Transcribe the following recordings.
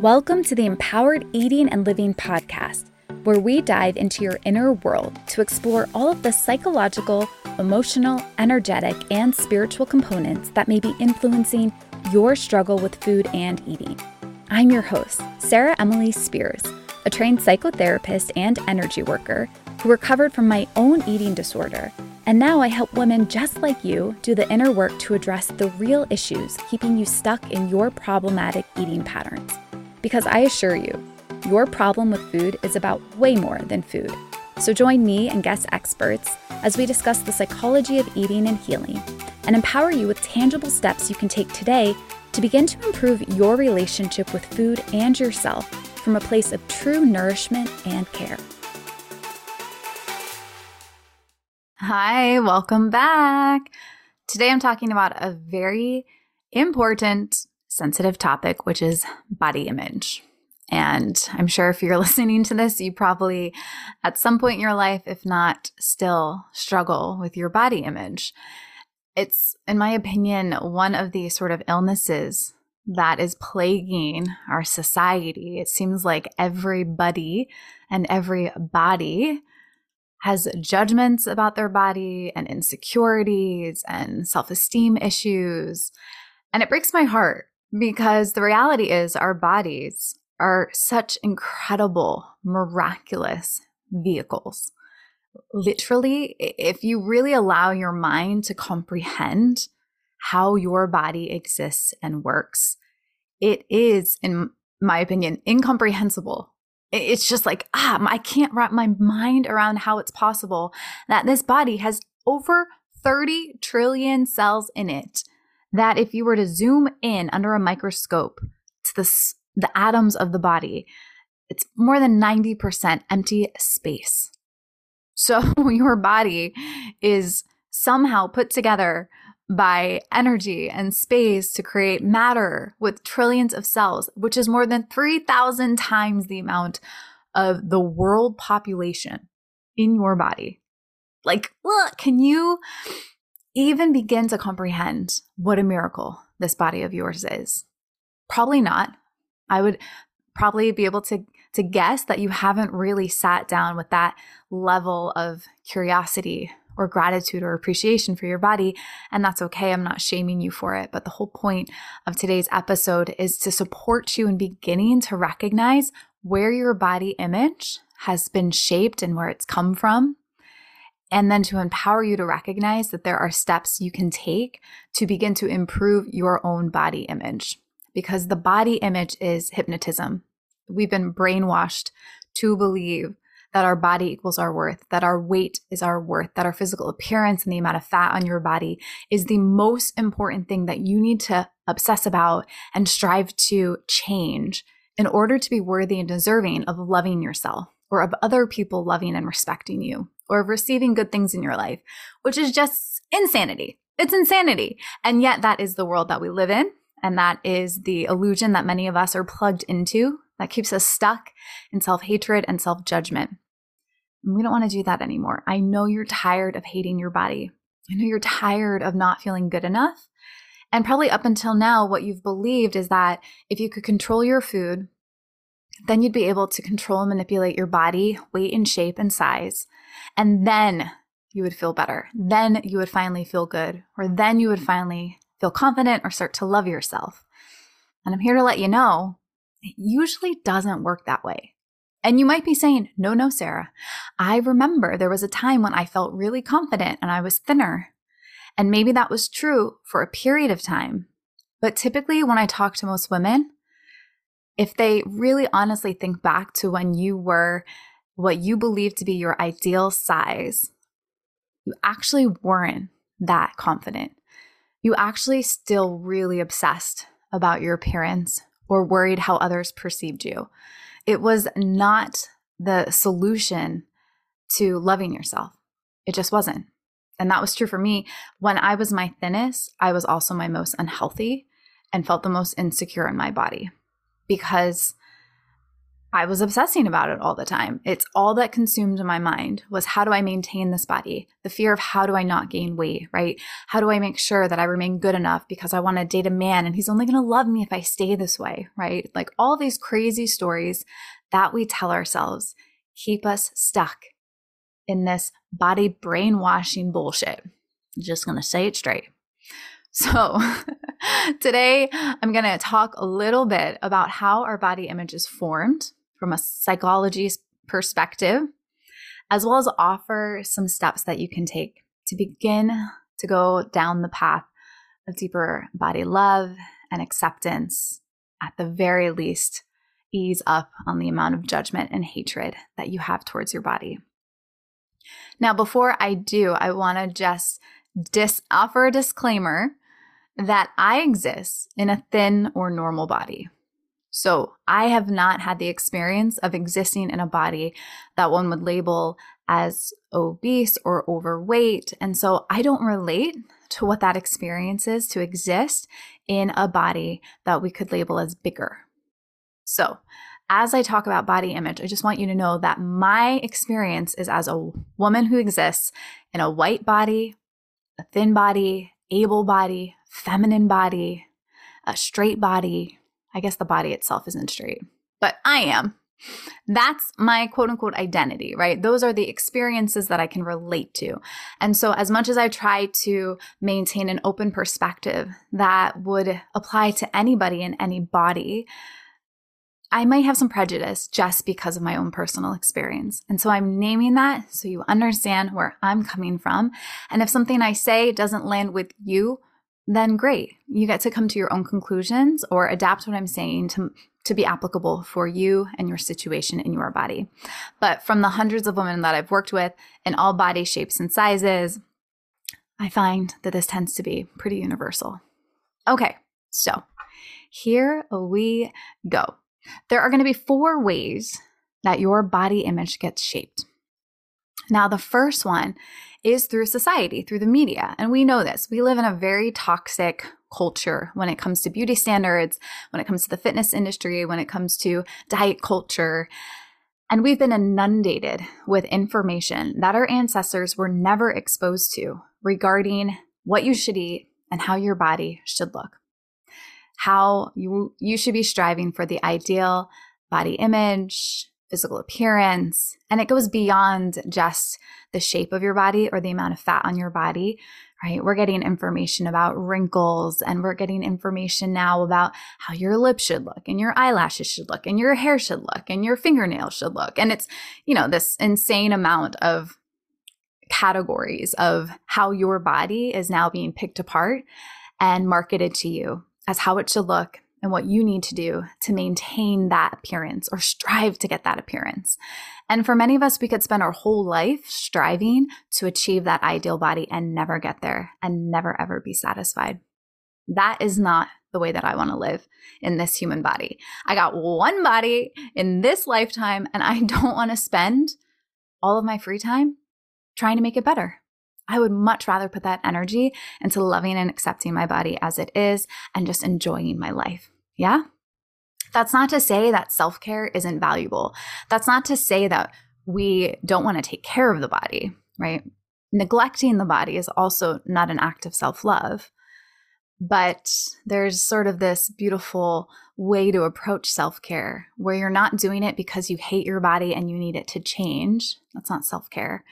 Welcome to the Empowered Eating and Living podcast, where we dive into your inner world to explore all of the psychological, emotional, energetic, and spiritual components that may be influencing your struggle with food and eating. I'm your host, Sarah Emily Speers, a trained psychotherapist and energy worker who recovered from my own eating disorder. And now I help women just like you do the inner work to address the real issues keeping you stuck in your problematic eating patterns. Because I assure you, your problem with food is about way more than food. So join me and guest experts as we discuss the psychology of eating and healing and empower you with tangible steps you can take today to begin to improve your relationship with food and yourself from a place of true nourishment and care. Hi, welcome back. Today I'm talking about a very important sensitive topic, which is body image. And I'm sure if you're listening to this, you probably at some point in your life, if not still, struggle with your body image. It's, in my opinion, one of the sort of illnesses that is plaguing our society. It seems like everybody and every body has judgments about their body and insecurities and self esteem issues. And it breaks my heart because the reality is, our bodies are such incredible, miraculous vehicles. Literally, if you really allow your mind to comprehend how your body exists and works, it is, in my opinion, incomprehensible. It's just like, ah, I can't wrap my mind around how it's possible that this body has over 30 trillion cells in it that if you were to zoom in under a microscope to the, the atoms of the body, it's more than 90% empty space. So your body is somehow put together by energy and space to create matter with trillions of cells, which is more than 3,000 times the amount of the world population in your body. Like, look, can you even begin to comprehend what a miracle this body of yours is? Probably not. I would probably be able to to guess that you haven't really sat down with that level of curiosity or gratitude or appreciation for your body. And that's okay. I'm not shaming you for it. But the whole point of today's episode is to support you in beginning to recognize where your body image has been shaped and where it's come from and then to empower you to recognize that there are steps you can take to begin to improve your own body image. Because the body image is hypnotism. We've been brainwashed to believe that our body equals our worth, that our weight is our worth, that our physical appearance and the amount of fat on your body is the most important thing that you need to obsess about and strive to change in order to be worthy and deserving of loving yourself or of other people loving and respecting you or of receiving good things in your life, which is just insanity. It's insanity. And yet, that is the world that we live in. And that is the illusion that many of us are plugged into that keeps us stuck in self hatred and self judgment. We don't want to do that anymore. I know you're tired of hating your body. I know you're tired of not feeling good enough. And probably up until now, what you've believed is that if you could control your food, then you'd be able to control and manipulate your body, weight and shape and size. And then you would feel better. Then you would finally feel good, or then you would finally feel confident or start to love yourself. And I'm here to let you know it usually doesn't work that way. And you might be saying, no, no, Sarah. I remember there was a time when I felt really confident and I was thinner. And maybe that was true for a period of time. But typically, when I talk to most women, if they really honestly think back to when you were what you believed to be your ideal size, you actually weren't that confident. You actually still really obsessed about your appearance or worried how others perceived you. It was not the solution to loving yourself. It just wasn't. And that was true for me. When I was my thinnest, I was also my most unhealthy and felt the most insecure in my body because I was obsessing about it all the time. It's all that consumed my mind was how do I maintain this body? The fear of how do I not gain weight, right? How do I make sure that I remain good enough because I want to date a man and he's only going to love me if I stay this way, right? Like all these crazy stories that we tell ourselves keep us stuck in this body brainwashing bullshit. I'm just going to say it straight. So, today I'm going to talk a little bit about how our body image is formed from a psychology perspective, as well as offer some steps that you can take to begin to go down the path of deeper body love and acceptance, at the very least, ease up on the amount of judgment and hatred that you have towards your body. Now, before I do, I want to just dis- offer a disclaimer that I exist in a thin or normal body. So I have not had the experience of existing in a body that one would label as obese or overweight. And so I don't relate to what that experience is to exist in a body that we could label as bigger. So, as I talk about body image, I just want you to know that my experience is as a woman who exists in a white body, a thin body, able body, feminine body, a straight body, I guess the body itself isn't straight, but I am. That's my quote unquote identity, right? Those are the experiences that I can relate to. And so, as much as I try to maintain an open perspective that would apply to anybody in any body, I might have some prejudice just because of my own personal experience. And so I'm naming that so you understand where I'm coming from. And if something I say doesn't land with you, then great. You get to come to your own conclusions or adapt what I'm saying to, to be applicable for you and your situation in your body. But from the hundreds of women that I've worked with in all body shapes and sizes, I find that this tends to be pretty universal. Okay, so here we go. There are going to be four ways that your body image gets shaped. Now, the first one is through society, through the media. And we know this. We live in a very toxic culture when it comes to beauty standards, when it comes to the fitness industry, when it comes to diet culture. And we've been inundated with information that our ancestors were never exposed to regarding what you should eat and how your body should look. How you, you should be striving for the ideal body image, physical appearance. And it goes beyond just the shape of your body or the amount of fat on your body, right? We're getting information about wrinkles and we're getting information now about how your lips should look and your eyelashes should look and your hair should look and your fingernails should look. And it's, you know, this insane amount of categories of how your body is now being picked apart and marketed to you as how it should look and what you need to do to maintain that appearance or strive to get that appearance. And for many of us, we could spend our whole life striving to achieve that ideal body and never get there and never ever be satisfied. That is not the way that I want to live in this human body. I got one body in this lifetime, and I don't want to spend all of my free time trying to make it better. I would much rather put that energy into loving and accepting my body as it is and just enjoying my life. Yeah? That's not to say that self care isn't valuable. That's not to say that we don't want to take care of the body, right? Neglecting the body is also not an act of self love. But there's sort of this beautiful way to approach self care where you're not doing it because you hate your body and you need it to change. That's not self care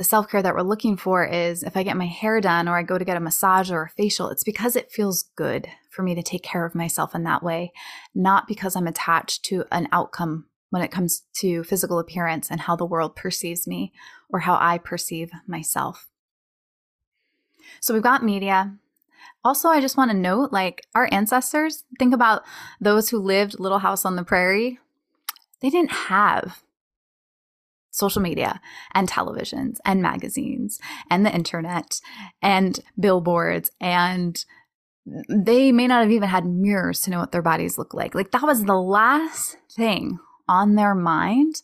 the self care that we're looking for is if I get my hair done or I go to get a massage or a facial, it's because it feels good for me to take care of myself in that way, not because I'm attached to an outcome when it comes to physical appearance and how the world perceives me or how I perceive myself. So we've got media. Also, I just want to note like our ancestors, think about those who lived Little House on the Prairie. They didn't have social media and televisions and magazines and the internet and billboards and they may not have even had mirrors to know what their bodies look like. Like that was the last thing on their mind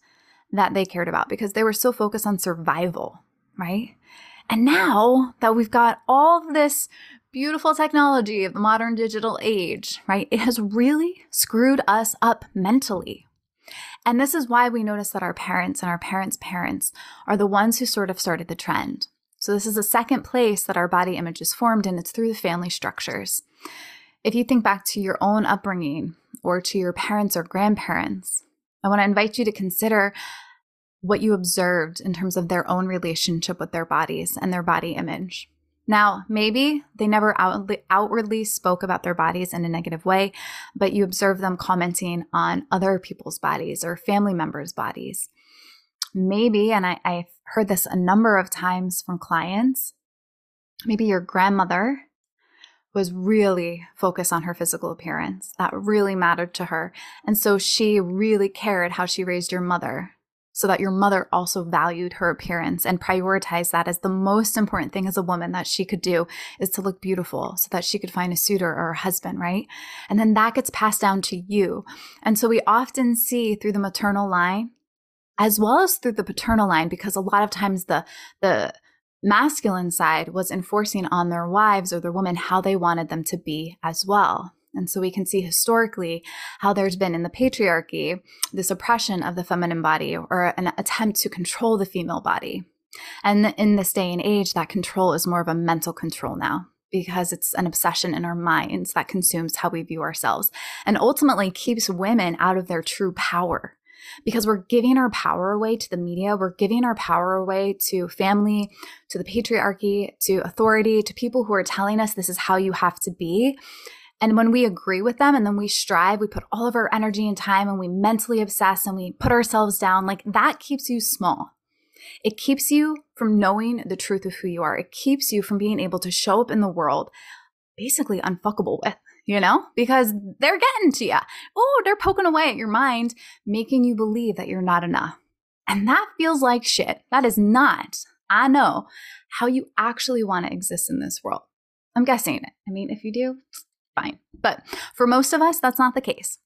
that they cared about because they were so focused on survival, right? And now that we've got all this beautiful technology of the modern digital age, right? It has really screwed us up mentally. And this is why we notice that our parents and our parents' parents are the ones who sort of started the trend. So, this is the second place that our body image is formed, and it's through the family structures. If you think back to your own upbringing or to your parents or grandparents, I want to invite you to consider what you observed in terms of their own relationship with their bodies and their body image. Now, maybe they never outwardly, spoke about their bodies in a negative way, but you observe them commenting on other people's bodies or family members' bodies. Maybe, and I, I've heard this a number of times from clients, maybe your grandmother was really focused on her physical appearance. That really mattered to her. And so she really cared how she raised your mother so that your mother also valued her appearance and prioritized that as the most important thing as a woman that she could do is to look beautiful so that she could find a suitor or a husband, right? And then that gets passed down to you. And so we often see through the maternal line as well as through the paternal line because a lot of times the the masculine side was enforcing on their wives or their women how they wanted them to be as well. And so we can see historically how there's been in the patriarchy this oppression of the feminine body or an attempt to control the female body. And in this day and age, that control is more of a mental control now because it's an obsession in our minds that consumes how we view ourselves and ultimately keeps women out of their true power because we're giving our power away to the media. We're giving our power away to family, to the patriarchy, to authority, to people who are telling us this is how you have to be. And when we agree with them and then we strive, we put all of our energy and time and we mentally obsess and we put ourselves down, like that keeps you small. It keeps you from knowing the truth of who you are. It keeps you from being able to show up in the world basically unfuckable with, you know, because they're getting to you. Oh, they're poking away at your mind, making you believe that you're not enough. And that feels like shit. That is not, I know, how you actually want to exist in this world. I'm guessing. I mean, if you do, fine. But for most of us, that's not the case.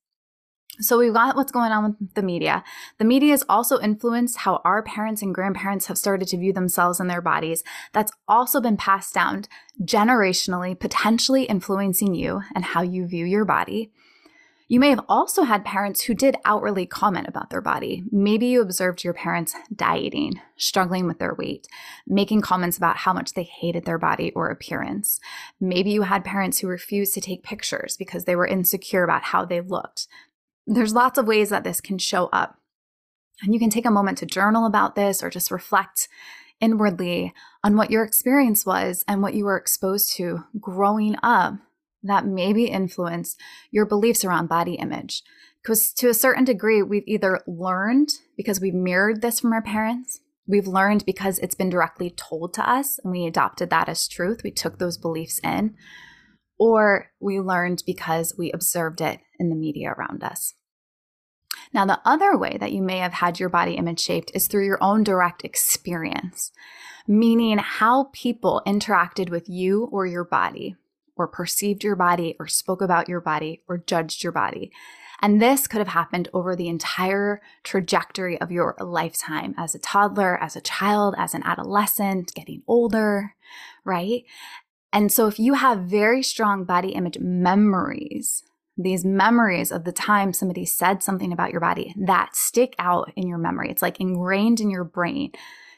So we've got what's going on with the media. The media has also influenced how our parents and grandparents have started to view themselves and their bodies. That's also been passed down generationally, potentially influencing you and how you view your body. You may have also had parents who did outwardly comment about their body. Maybe you observed your parents dieting, struggling with their weight, making comments about how much they hated their body or appearance. Maybe you had parents who refused to take pictures because they were insecure about how they looked. There's lots of ways that this can show up. And you can take a moment to journal about this or just reflect inwardly on what your experience was and what you were exposed to growing up that maybe influence your beliefs around body image. Because to a certain degree, we've either learned because we've mirrored this from our parents, we've learned because it's been directly told to us and we adopted that as truth. We took those beliefs in, or we learned because we observed it in the media around us. Now, the other way that you may have had your body image shaped is through your own direct experience, meaning how people interacted with you or your body or perceived your body or spoke about your body or judged your body. And this could have happened over the entire trajectory of your lifetime as a toddler, as a child, as an adolescent, getting older, right? And so if you have very strong body image memories, these memories of the time somebody said something about your body that stick out in your memory, it's like ingrained in your brain.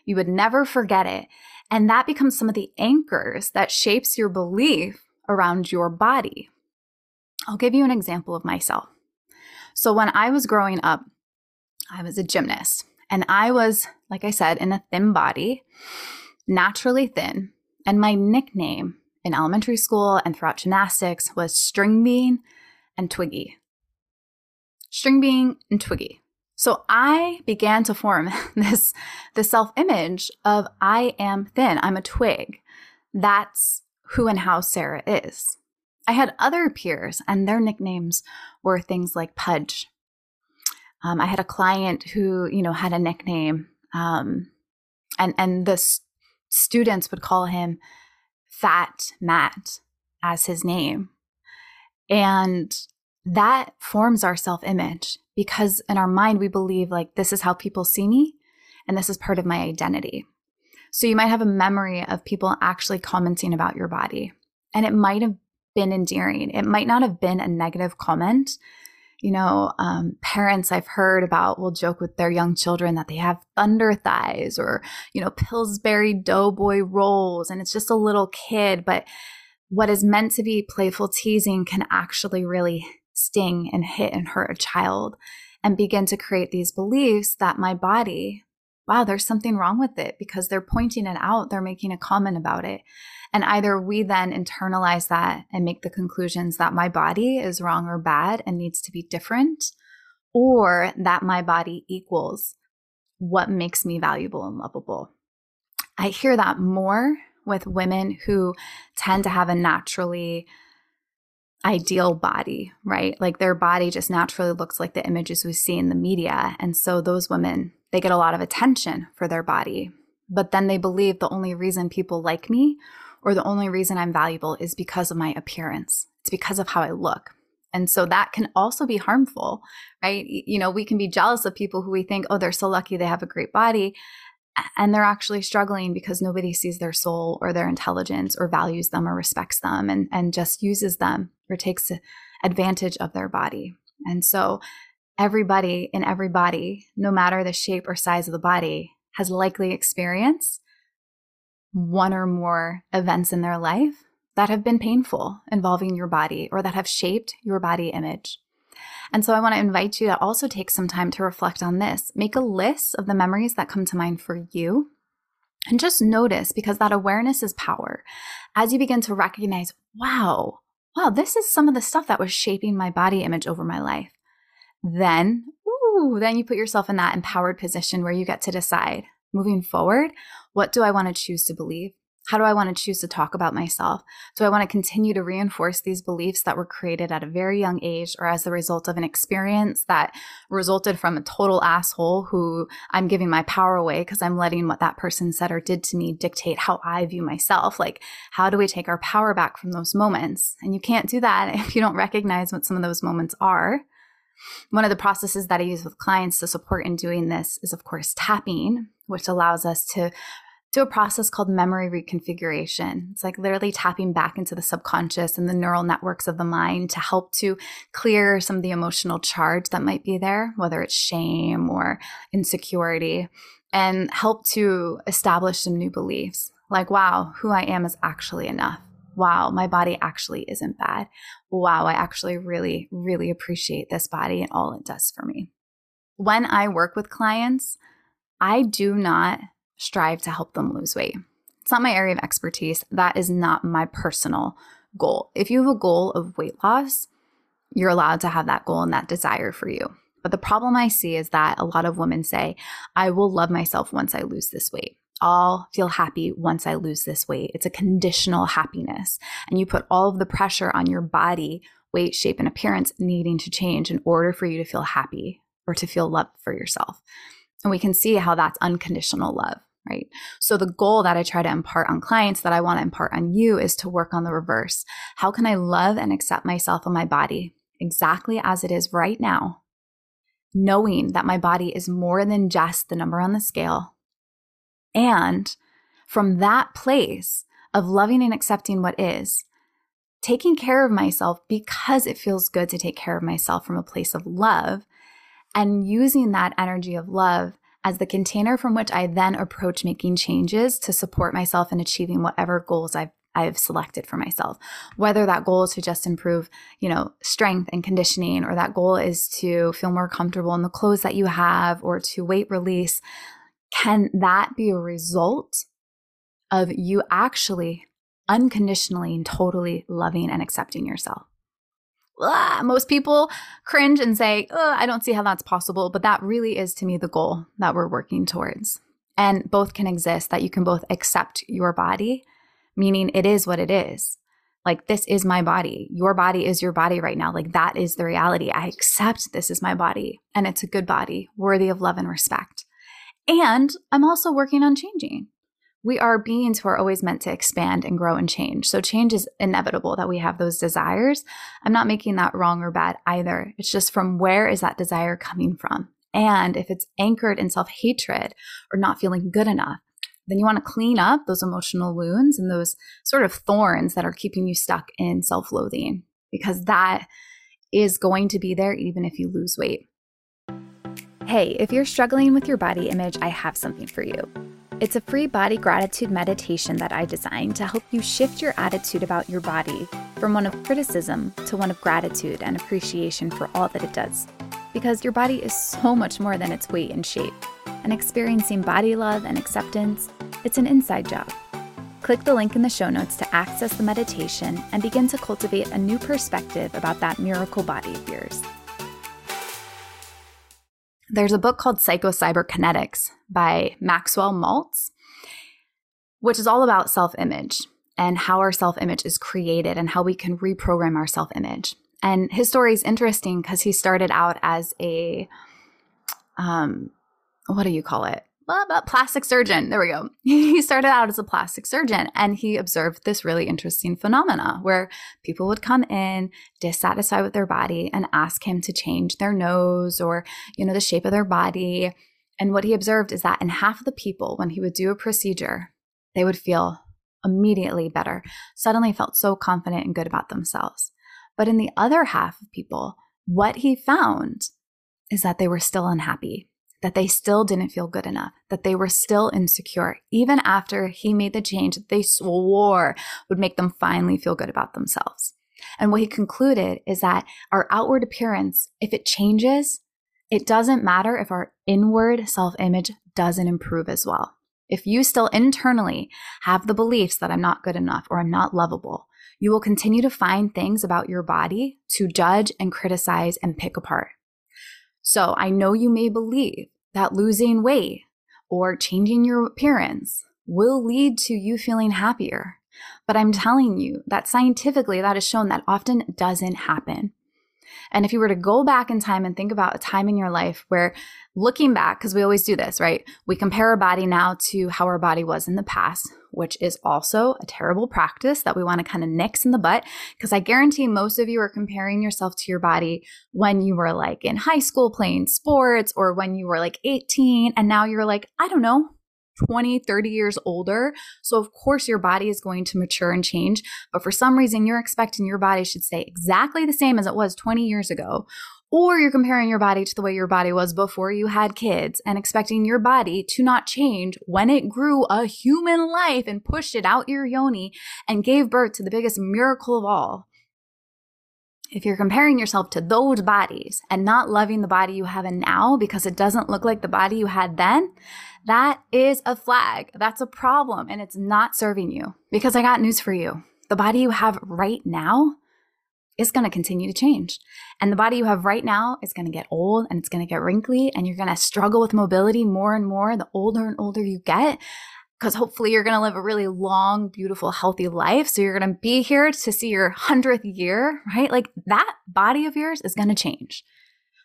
You would never forget it. And that becomes some of the anchors that shapes your belief around your body. I'll give you an example of myself. So, when I was growing up, I was a gymnast and I was, like I said, in a thin body, naturally thin. And my nickname in elementary school and throughout gymnastics was String Bean and Twiggy. String Bean and Twiggy. So I began to form this, this self image of I am thin, I'm a twig. That's who and how Sarah is. I had other peers, and their nicknames were things like Pudge. Um, I had a client who, you know, had a nickname, um, and and the s- students would call him Fat Matt as his name, and that forms our self image because in our mind we believe like this is how people see me, and this is part of my identity. So you might have a memory of people actually commenting about your body, and it might have been endearing. It might not have been a negative comment. you know, um, parents I've heard about will joke with their young children that they have thunder thighs or, you know, Pillsbury doughboy rolls, and it's just a little kid. But what is meant to be playful teasing can actually really sting and hit and hurt a child and begin to create these beliefs that my body, wow, there's something wrong with it because they're pointing it out, they're making a comment about it. And either we then internalize that and make the conclusions that my body is wrong or bad and needs to be different, or that my body equals what makes me valuable and lovable. I hear that more with women who tend to have a naturally ideal body, right? Like their body just naturally looks like the images we see in the media. And so those women, they get a lot of attention for their body. But then they believe the only reason people like me or the only reason I'm valuable is because of my appearance. It's because of how I look. And so that can also be harmful, right? You know, we can be jealous of people who we think, oh, they're so lucky they have a great body. And they're actually struggling because nobody sees their soul or their intelligence or values them or respects them and, and just uses them or takes advantage of their body. And so everybody in every body, no matter the shape or size of the body, has likely experienced one or more events in their life that have been painful involving your body or that have shaped your body image. And so I want to invite you to also take some time to reflect on this. Make a list of the memories that come to mind for you. And just notice because that awareness is power. As you begin to recognize, wow, wow, this is some of the stuff that was shaping my body image over my life. Then, ooh, then you put yourself in that empowered position where you get to decide moving forward, what do I want to choose to believe? How do I want to choose to talk about myself? Do I want to continue to reinforce these beliefs that were created at a very young age or as the result of an experience that resulted from a total asshole who I'm giving my power away because I'm letting what that person said or did to me dictate how I view myself? Like, how do we take our power back from those moments? And you can't do that if you don't recognize what some of those moments are. One of the processes that I use with clients to support in doing this is, of course, tapping, which allows us to do a process called memory reconfiguration. It's like literally tapping back into the subconscious and the neural networks of the mind to help to clear some of the emotional charge that might be there, whether it's shame or insecurity, and help to establish some new beliefs like, wow, who I am is actually enough. Wow, my body actually isn't bad. Wow, I actually really, really appreciate this body and all it does for me. When I work with clients, I do not strive to help them lose weight. It's not my area of expertise. That is not my personal goal. If you have a goal of weight loss, you're allowed to have that goal and that desire for you. But the problem I see is that a lot of women say, I will love myself once I lose this weight. I'll feel happy once I lose this weight. It's a conditional happiness. And you put all of the pressure on your body, weight, shape, and appearance needing to change in order for you to feel happy or to feel love for yourself. And we can see how that's unconditional love right? So the goal that I try to impart on clients that I want to impart on you is to work on the reverse. How can I love and accept myself and my body exactly as it is right now, knowing that my body is more than just the number on the scale? And from that place of loving and accepting what is, taking care of myself because it feels good to take care of myself from a place of love and using that energy of love as the container from which I then approach making changes to support myself in achieving whatever goals I've I've selected for myself. Whether that goal is to just improve, you know, strength and conditioning, or that goal is to feel more comfortable in the clothes that you have, or to weight release, can that be a result of you actually unconditionally and totally loving and accepting yourself? Most people cringe and say, I don't see how that's possible. But that really is to me the goal that we're working towards. And both can exist that you can both accept your body, meaning it is what it is. Like, this is my body. Your body is your body right now. Like, that is the reality. I accept this is my body and it's a good body, worthy of love and respect. And I'm also working on changing we are beings who are always meant to expand and grow and change. So change is inevitable that we have those desires. I'm not making that wrong or bad either. It's just from where is that desire coming from? And if it's anchored in self hatred or not feeling good enough, then you want to clean up those emotional wounds and those sort of thorns that are keeping you stuck in self loathing because that is going to be there even if you lose weight. Hey, if you're struggling with your body image, I have something for you. It's a free body gratitude meditation that I designed to help you shift your attitude about your body from one of criticism to one of gratitude and appreciation for all that it does. Because your body is so much more than its weight and shape. And experiencing body love and acceptance, it's an inside job. Click the link in the show notes to access the meditation and begin to cultivate a new perspective about that miracle body of yours. There's a book called Psychocyberkinetics by Maxwell Maltz, which is all about self image and how our self image is created and how we can reprogram our self image. And his story is interesting because he started out as a, um, what do you call it? Blah, blah, plastic surgeon. There we go. He started out as a plastic surgeon and he observed this really interesting phenomena where people would come in dissatisfied with their body and ask him to change their nose or, you know, the shape of their body. And what he observed is that in half of the people, when he would do a procedure, they would feel immediately better, suddenly felt so confident and good about themselves. But in the other half of people, what he found is that they were still unhappy that they still didn't feel good enough, that they were still insecure, even after he made the change that they swore would make them finally feel good about themselves. And what he concluded is that our outward appearance, if it changes, it doesn't matter if our inward self image doesn't improve as well. If you still internally have the beliefs that I'm not good enough or I'm not lovable, you will continue to find things about your body to judge and criticize and pick apart. So I know you may believe that losing weight or changing your appearance will lead to you feeling happier. But I'm telling you that scientifically, that is shown that often doesn't happen. And if you were to go back in time and think about a time in your life where looking back, because we always do this, right? We compare our body now to how our body was in the past, which is also a terrible practice that we want to kind of nix in the butt. Because I guarantee most of you are comparing yourself to your body when you were like in high school playing sports or when you were like 18 and now you're like, I don't know, 20, 30 years older. So, of course, your body is going to mature and change. But for some reason, you're expecting your body should stay exactly the same as it was 20 years ago. Or you're comparing your body to the way your body was before you had kids and expecting your body to not change when it grew a human life and pushed it out your yoni and gave birth to the biggest miracle of all if you're comparing yourself to those bodies and not loving the body you have in now because it doesn't look like the body you had then, that is a flag. That's a problem and it's not serving you. Because I got news for you. The body you have right now is going to continue to change. And the body you have right now is going to get old and it's going to get wrinkly and you're going to struggle with mobility more and more the older and older you get because hopefully you're going to live a really long, beautiful, healthy life. So you're going to be here to see your 100th year, right? Like that body of yours is going to change.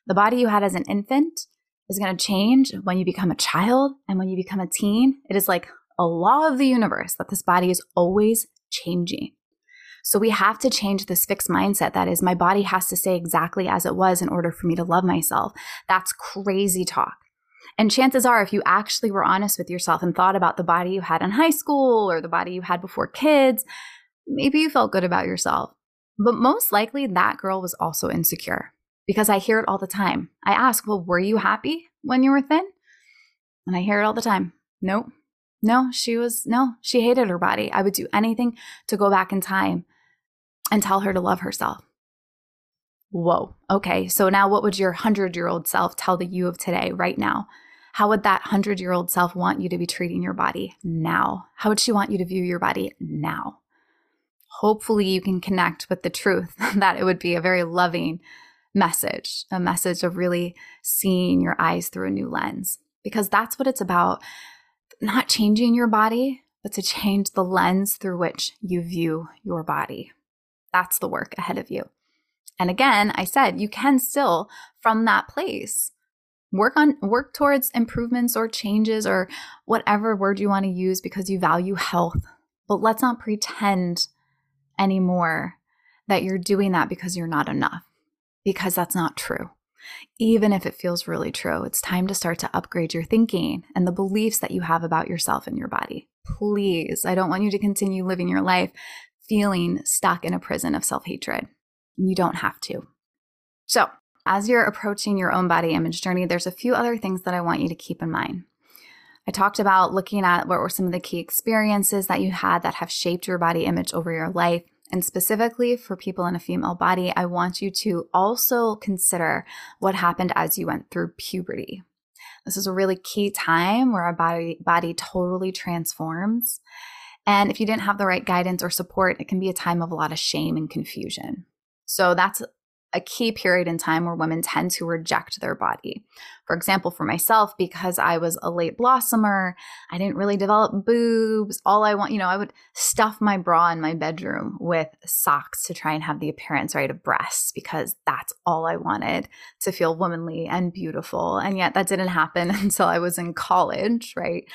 The body you had as an infant is going to change when you become a child and when you become a teen. It is like a law of the universe that this body is always changing. So we have to change this fixed mindset that is, my body has to stay exactly as it was in order for me to love myself. That's crazy talk. And chances are, if you actually were honest with yourself and thought about the body you had in high school or the body you had before kids, maybe you felt good about yourself. But most likely, that girl was also insecure because I hear it all the time. I ask, Well, were you happy when you were thin? And I hear it all the time. Nope. No, she was, no, she hated her body. I would do anything to go back in time and tell her to love herself. Whoa. Okay. So now what would your 100 year old self tell the you of today, right now? How would that 100 year old self want you to be treating your body now? How would she want you to view your body now? Hopefully, you can connect with the truth that it would be a very loving message, a message of really seeing your eyes through a new lens, because that's what it's about not changing your body, but to change the lens through which you view your body. That's the work ahead of you. And again, I said you can still, from that place, work on work towards improvements or changes or whatever word you want to use because you value health. But let's not pretend anymore that you're doing that because you're not enough, because that's not true. Even if it feels really true, it's time to start to upgrade your thinking and the beliefs that you have about yourself and your body. Please, I don't want you to continue living your life feeling stuck in a prison of self hatred. You don't have to. So, as you're approaching your own body image journey, there's a few other things that I want you to keep in mind. I talked about looking at what were some of the key experiences that you had that have shaped your body image over your life. And specifically for people in a female body, I want you to also consider what happened as you went through puberty. This is a really key time where our body body totally transforms. And if you didn't have the right guidance or support, it can be a time of a lot of shame and confusion. So that's a key period in time where women tend to reject their body. For example, for myself, because I was a late blossomer, I didn't really develop boobs. All I want, you know, I would stuff my bra in my bedroom with socks to try and have the appearance, right, of breasts because that's all I wanted to feel womanly and beautiful. And yet that didn't happen until I was in college, right?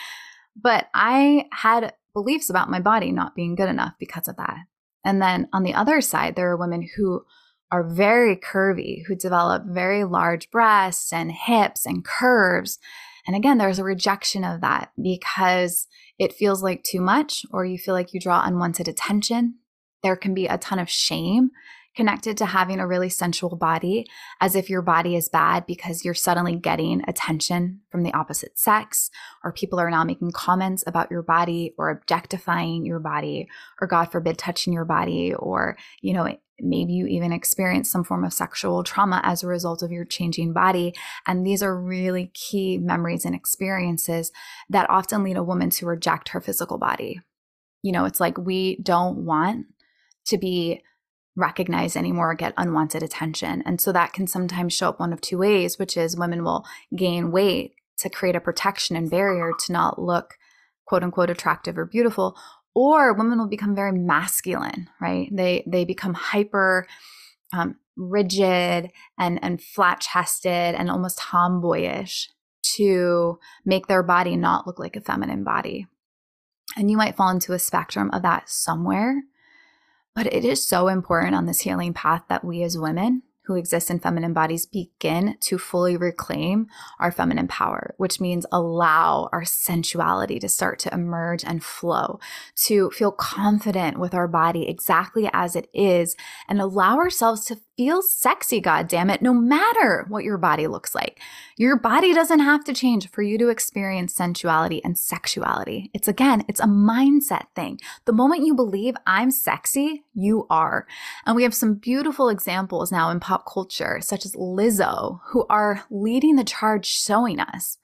But I had beliefs about my body not being good enough because of that. And then on the other side, there are women who are very curvy, who develop very large breasts and hips and curves. And again, there's a rejection of that because it feels like too much, or you feel like you draw unwanted attention. There can be a ton of shame connected to having a really sensual body, as if your body is bad because you're suddenly getting attention from the opposite sex, or people are now making comments about your body or objectifying your body, or God forbid, touching your body, or, you know, maybe you even experience some form of sexual trauma as a result of your changing body. And these are really key memories and experiences that often lead a woman to reject her physical body. You know, it's like we don't want to be recognize anymore get unwanted attention. And so that can sometimes show up one of two ways, which is women will gain weight to create a protection and barrier to not look quote unquote attractive or beautiful or women will become very masculine right? They they become hyper um, rigid and and flat chested and almost tomboyish to make their body not look like a feminine body. And you might fall into a spectrum of that somewhere but it is so important on this healing path that we as women who exist in feminine bodies begin to fully reclaim our feminine power, which means allow our sensuality to start to emerge and flow, to feel confident with our body exactly as it is, and allow ourselves to feel sexy, God damn it, no matter what your body looks like. Your body doesn't have to change for you to experience sensuality and sexuality. It's again, it's a mindset thing. The moment you believe I'm sexy, you are. And we have some beautiful examples now in pop culture, such as Lizzo, who are leading the charge showing us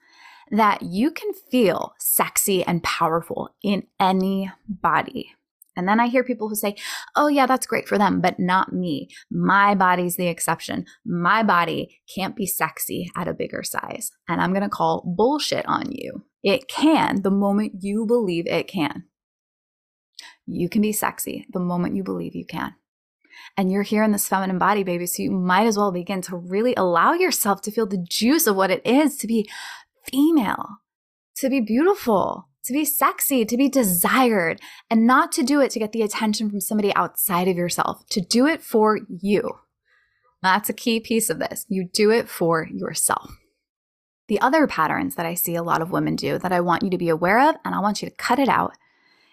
that you can feel sexy and powerful in any body. And then I hear people who say, oh, yeah, that's great for them, but not me. My body's the exception. My body can't be sexy at a bigger size. And I'm going to call bullshit on you. It can the moment you believe it can. You can be sexy the moment you believe you can. And you're here in this feminine body, baby. So you might as well begin to really allow yourself to feel the juice of what it is to be female, to be beautiful, to be sexy, to be desired, and not to do it to get the attention from somebody outside of yourself, to do it for you. That's a key piece of this. You do it for yourself. The other patterns that I see a lot of women do that I want you to be aware of, and I want you to cut it out,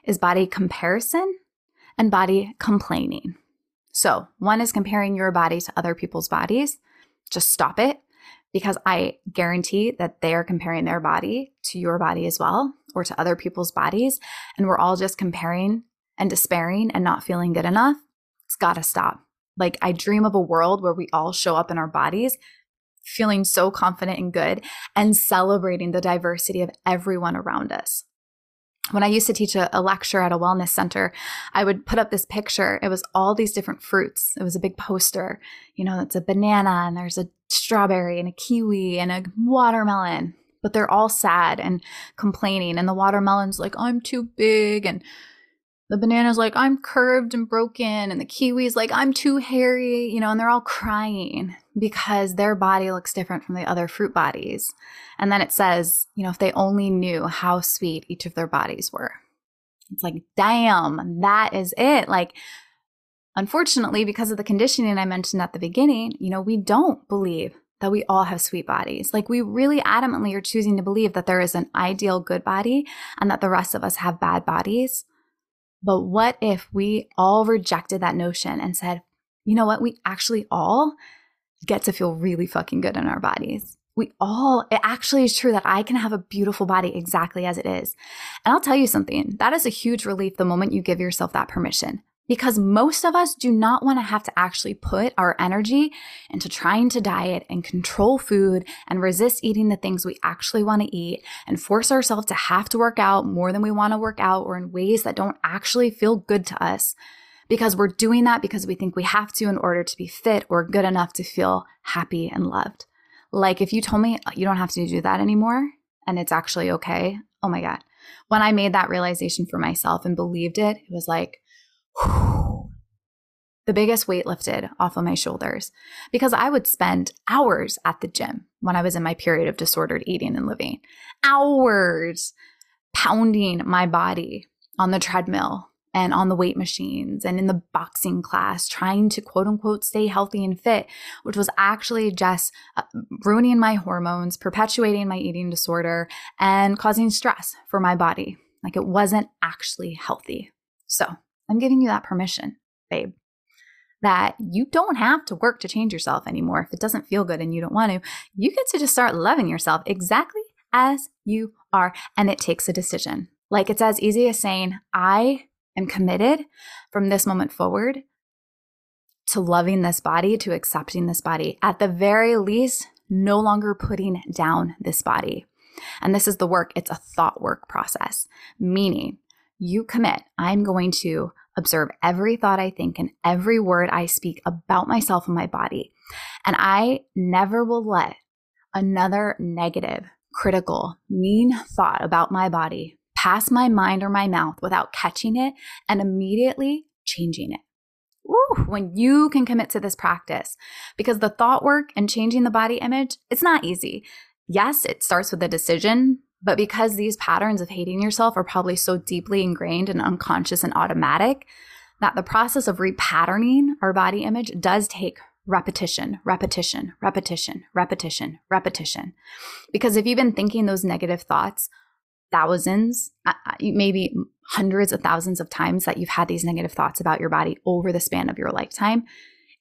is body comparison and body complaining. So, one is comparing your body to other people's bodies. Just stop it because I guarantee that they are comparing their body to your body as well or to other people's bodies. And we're all just comparing and despairing and not feeling good enough. It's got to stop. Like, I dream of a world where we all show up in our bodies feeling so confident and good and celebrating the diversity of everyone around us when I used to teach a, a, lecture at a wellness center, I would put up this picture. It was all these different fruits. It was a big poster. You know, it's a banana and there's a strawberry and a kiwi and a watermelon, but they're all sad and complaining. And the watermelon's like, I'm too big. And the banana's like, I'm curved and broken. And the kiwi's like, I'm too hairy, you know, and they're all crying because their body looks different from the other fruit bodies. And then it says, you know, if they only knew how sweet each of their bodies were. It's like, damn, that is it. Like, unfortunately, because of the conditioning I mentioned at the beginning, you know, we don't believe that we all have sweet bodies. Like, we really adamantly are choosing to believe that there is an ideal good body and that the rest of us have bad bodies but what if we all rejected that notion and said, you know what, we actually all get to feel really fucking good in our bodies. We all, it actually is true that I can have a beautiful body exactly as it is. And I'll tell you something, that is a huge relief the moment you give yourself that permission because most of us do not want to have to actually put our energy into trying to diet and control food and resist eating the things we actually want to eat and force ourselves to have to work out more than we want to work out or in ways that don't actually feel good to us because we're doing that because we think we have to in order to be fit or good enough to feel happy and loved. Like if you told me you don't have to do that anymore and it's actually okay, oh my God. When I made that realization for myself and believed it, it was like, the biggest weight lifted off of my shoulders because I would spend hours at the gym when I was in my period of disordered eating and living. Hours pounding my body on the treadmill and on the weight machines and in the boxing class, trying to quote unquote stay healthy and fit, which was actually just uh, ruining my hormones, perpetuating my eating disorder, and causing stress for my body. Like it wasn't actually healthy. So, I'm giving you that permission, babe, that you don't have to work to change yourself anymore. If it doesn't feel good and you don't want to, you get to just start loving yourself exactly as you are. And it takes a decision. Like it's as easy as saying, I am committed from this moment forward to loving this body, to accepting this body. At the very least, no longer putting down this body. And this is the work, it's a thought work process, meaning you commit, I'm going to observe every thought I think and every word I speak about myself and my body. And I never will let another negative, critical, mean thought about my body pass my mind or my mouth without catching it and immediately changing it. When you can commit to this practice, because the thought work and changing the body image, it's not easy. Yes, it starts with a decision but because these patterns of hating yourself are probably so deeply ingrained and unconscious and automatic, that the process of repatterning our body image does take repetition, repetition, repetition, repetition, repetition. Because if you've been thinking those negative thoughts thousands, uh, uh, maybe hundreds of thousands of times that you've had these negative thoughts about your body over the span of your lifetime,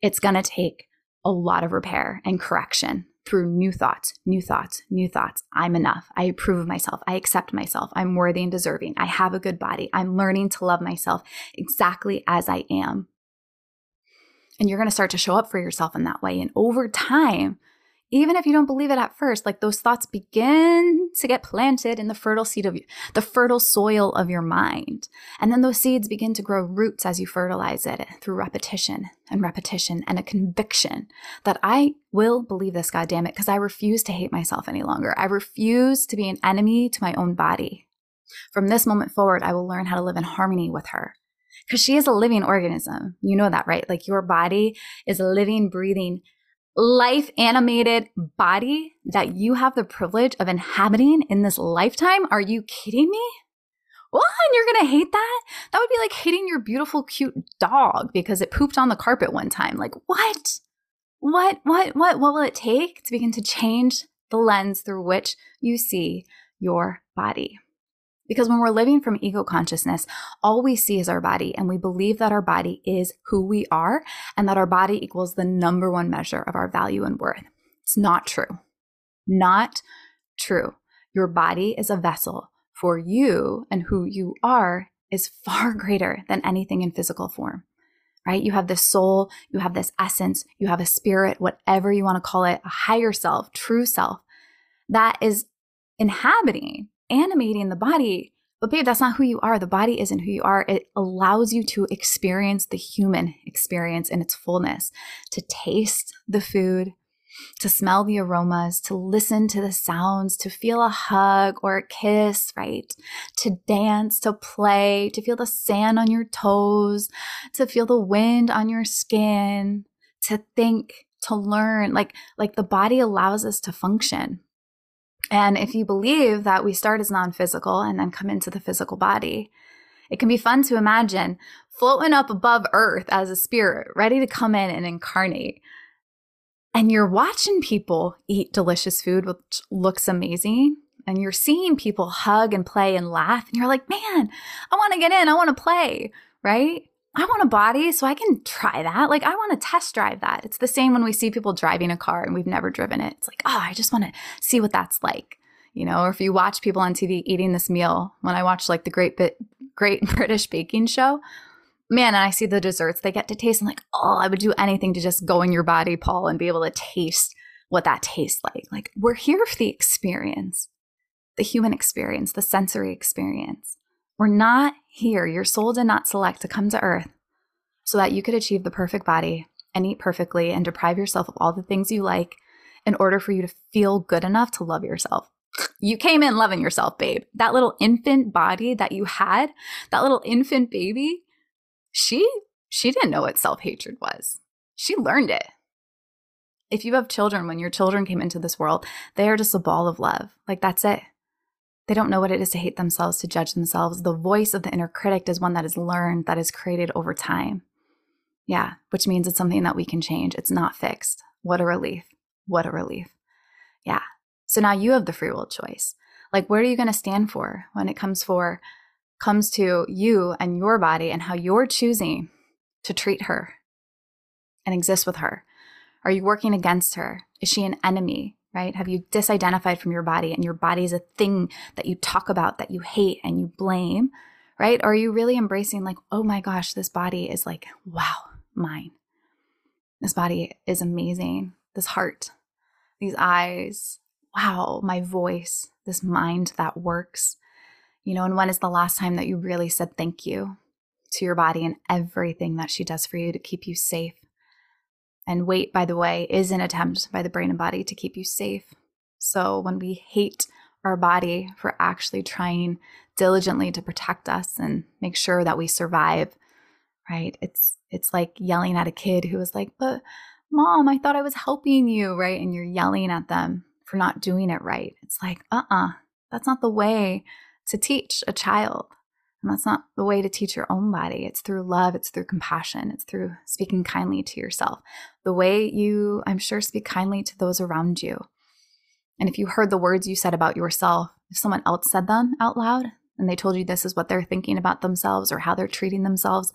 it's going to take a lot of repair and correction through new thoughts, new thoughts, new thoughts. I'm enough. I approve of myself. I accept myself. I'm worthy and deserving. I have a good body. I'm learning to love myself exactly as I am. And you're going to start to show up for yourself in that way. And over time, even if you don't believe it at first, like those thoughts begin to get planted in the fertile seed of the fertile soil of your mind. And then those seeds begin to grow roots as you fertilize it through repetition and repetition and a conviction that I will believe this, God damn it, because I refuse to hate myself any longer. I refuse to be an enemy to my own body. From this moment forward, I will learn how to live in harmony with her because she is a living organism. You know that, right? Like your body is a living, breathing life animated body that you have the privilege of inhabiting in this lifetime? Are you kidding me? What? And you're going to hate that? That would be like hating your beautiful, cute dog because it pooped on the carpet one time. Like, what? What, what, what, what will it take to begin to change the lens through which you see your body? Because when we're living from ego consciousness, all we see is our body, and we believe that our body is who we are and that our body equals the number one measure of our value and worth. It's not true. Not true. Your body is a vessel for you, and who you are is far greater than anything in physical form, right? You have this soul, you have this essence, you have a spirit, whatever you want to call it, a higher self, true self that is inhabiting animating the body. But babe, that's not who you are. The body isn't who you are. It allows you to experience the human experience in its fullness, to taste the food, to smell the aromas, to listen to the sounds, to feel a hug or a kiss, right? To dance, to play, to feel the sand on your toes, to feel the wind on your skin, to think, to learn. Like like the body allows us to function. And if you believe that we start as non physical and then come into the physical body, it can be fun to imagine floating up above earth as a spirit, ready to come in and incarnate. And you're watching people eat delicious food, which looks amazing. And you're seeing people hug and play and laugh. And you're like, man, I want to get in. I want to play. Right. I want a body so I can try that. Like, I want to test drive that. It's the same when we see people driving a car and we've never driven it. It's like, oh, I just want to see what that's like. You know, or if you watch people on TV eating this meal, when I watch like the Great Great British Baking Show, man, and I see the desserts they get to taste, I'm like, oh, I would do anything to just go in your body, Paul, and be able to taste what that tastes like. Like, we're here for the experience, the human experience, the sensory experience. We're not here. Your soul did not select to come to earth so that you could achieve the perfect body and eat perfectly and deprive yourself of all the things you like in order for you to feel good enough to love yourself. You came in loving yourself, babe. That little infant body that you had, that little infant baby, she she didn't know what self-hatred was. She learned it. If you have children, when your children came into this world, they are just a ball of love. Like that's it. They don't know what it is to hate themselves, to judge themselves. The voice of the inner critic is one that is learned, that is created over time. Yeah, which means it's something that we can change. It's not fixed. What a relief. What a relief. Yeah. So now you have the free will choice. Like what are you going to stand for when it comes for comes to you and your body and how you're choosing to treat her and exist with her? Are you working against her? Is she an enemy? Right? Have you disidentified from your body and your body is a thing that you talk about, that you hate and you blame? Right? Or are you really embracing, like, oh my gosh, this body is like, wow, mine. This body is amazing. This heart, these eyes, wow, my voice, this mind that works. You know, and when is the last time that you really said thank you to your body and everything that she does for you to keep you safe? And weight, by the way, is an attempt by the brain and body to keep you safe. So when we hate our body for actually trying diligently to protect us and make sure that we survive, right? It's it's like yelling at a kid who is like, "But mom, I thought I was helping you," right? And you're yelling at them for not doing it right. It's like, "Uh-uh, that's not the way to teach a child." And that's not the way to teach your own body. It's through love, it's through compassion, it's through speaking kindly to yourself. The way you, I'm sure, speak kindly to those around you. And if you heard the words you said about yourself, if someone else said them out loud and they told you this is what they're thinking about themselves or how they're treating themselves,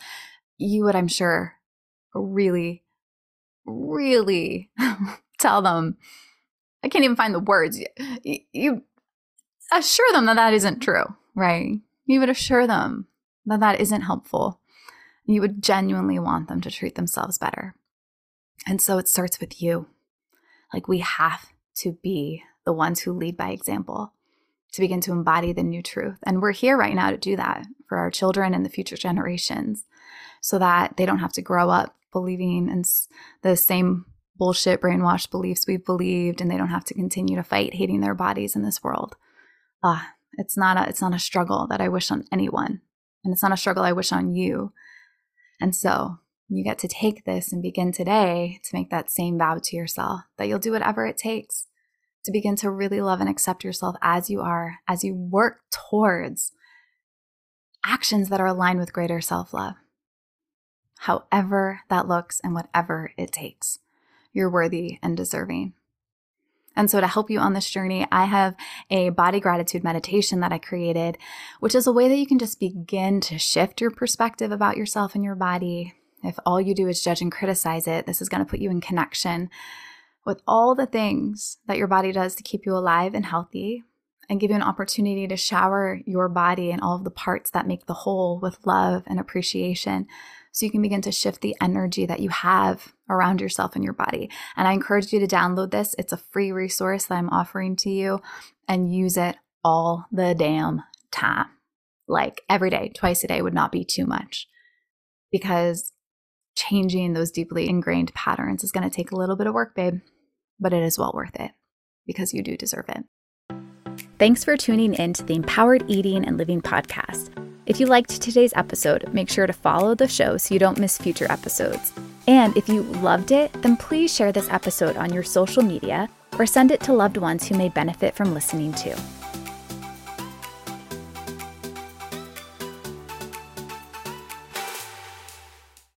you would, I'm sure, really, really tell them. I can't even find the words. You, you assure them that that isn't true, right? You would assure them that that isn't helpful. You would genuinely want them to treat themselves better. And so it starts with you. Like we have to be the ones who lead by example to begin to embody the new truth. And we're here right now to do that for our children and the future generations so that they don't have to grow up believing in the same bullshit brainwashed beliefs we've believed and they don't have to continue to fight hating their bodies in this world. Ah, it's not a it's not a struggle that I wish on anyone. And it's not a struggle I wish on you. And so you get to take this and begin today to make that same vow to yourself that you'll do whatever it takes to begin to really love and accept yourself as you are, as you work towards actions that are aligned with greater self love however that looks and whatever it takes. You're worthy and deserving. And so, to help you on this journey, I have a body gratitude meditation that I created, which is a way that you can just begin to shift your perspective about yourself and your body. If all you do is judge and criticize it, this is going to put you in connection with all the things that your body does to keep you alive and healthy and give you an opportunity to shower your body and all of the parts that make the whole with love and appreciation so you can begin to shift the energy that you have around yourself and your body. And I encourage you to download this. It's a free resource that I'm offering to you and use it all the damn time. Like every day, twice a day would not be too much because changing those deeply ingrained patterns is going to take a little bit of work, babe, but it is well worth it because you do deserve it. Thanks for tuning in to the Empowered Eating and Living podcast. If you liked today's episode, make sure to follow the show so you don't miss future episodes. And if you loved it, then please share this episode on your social media or send it to loved ones who may benefit from listening to.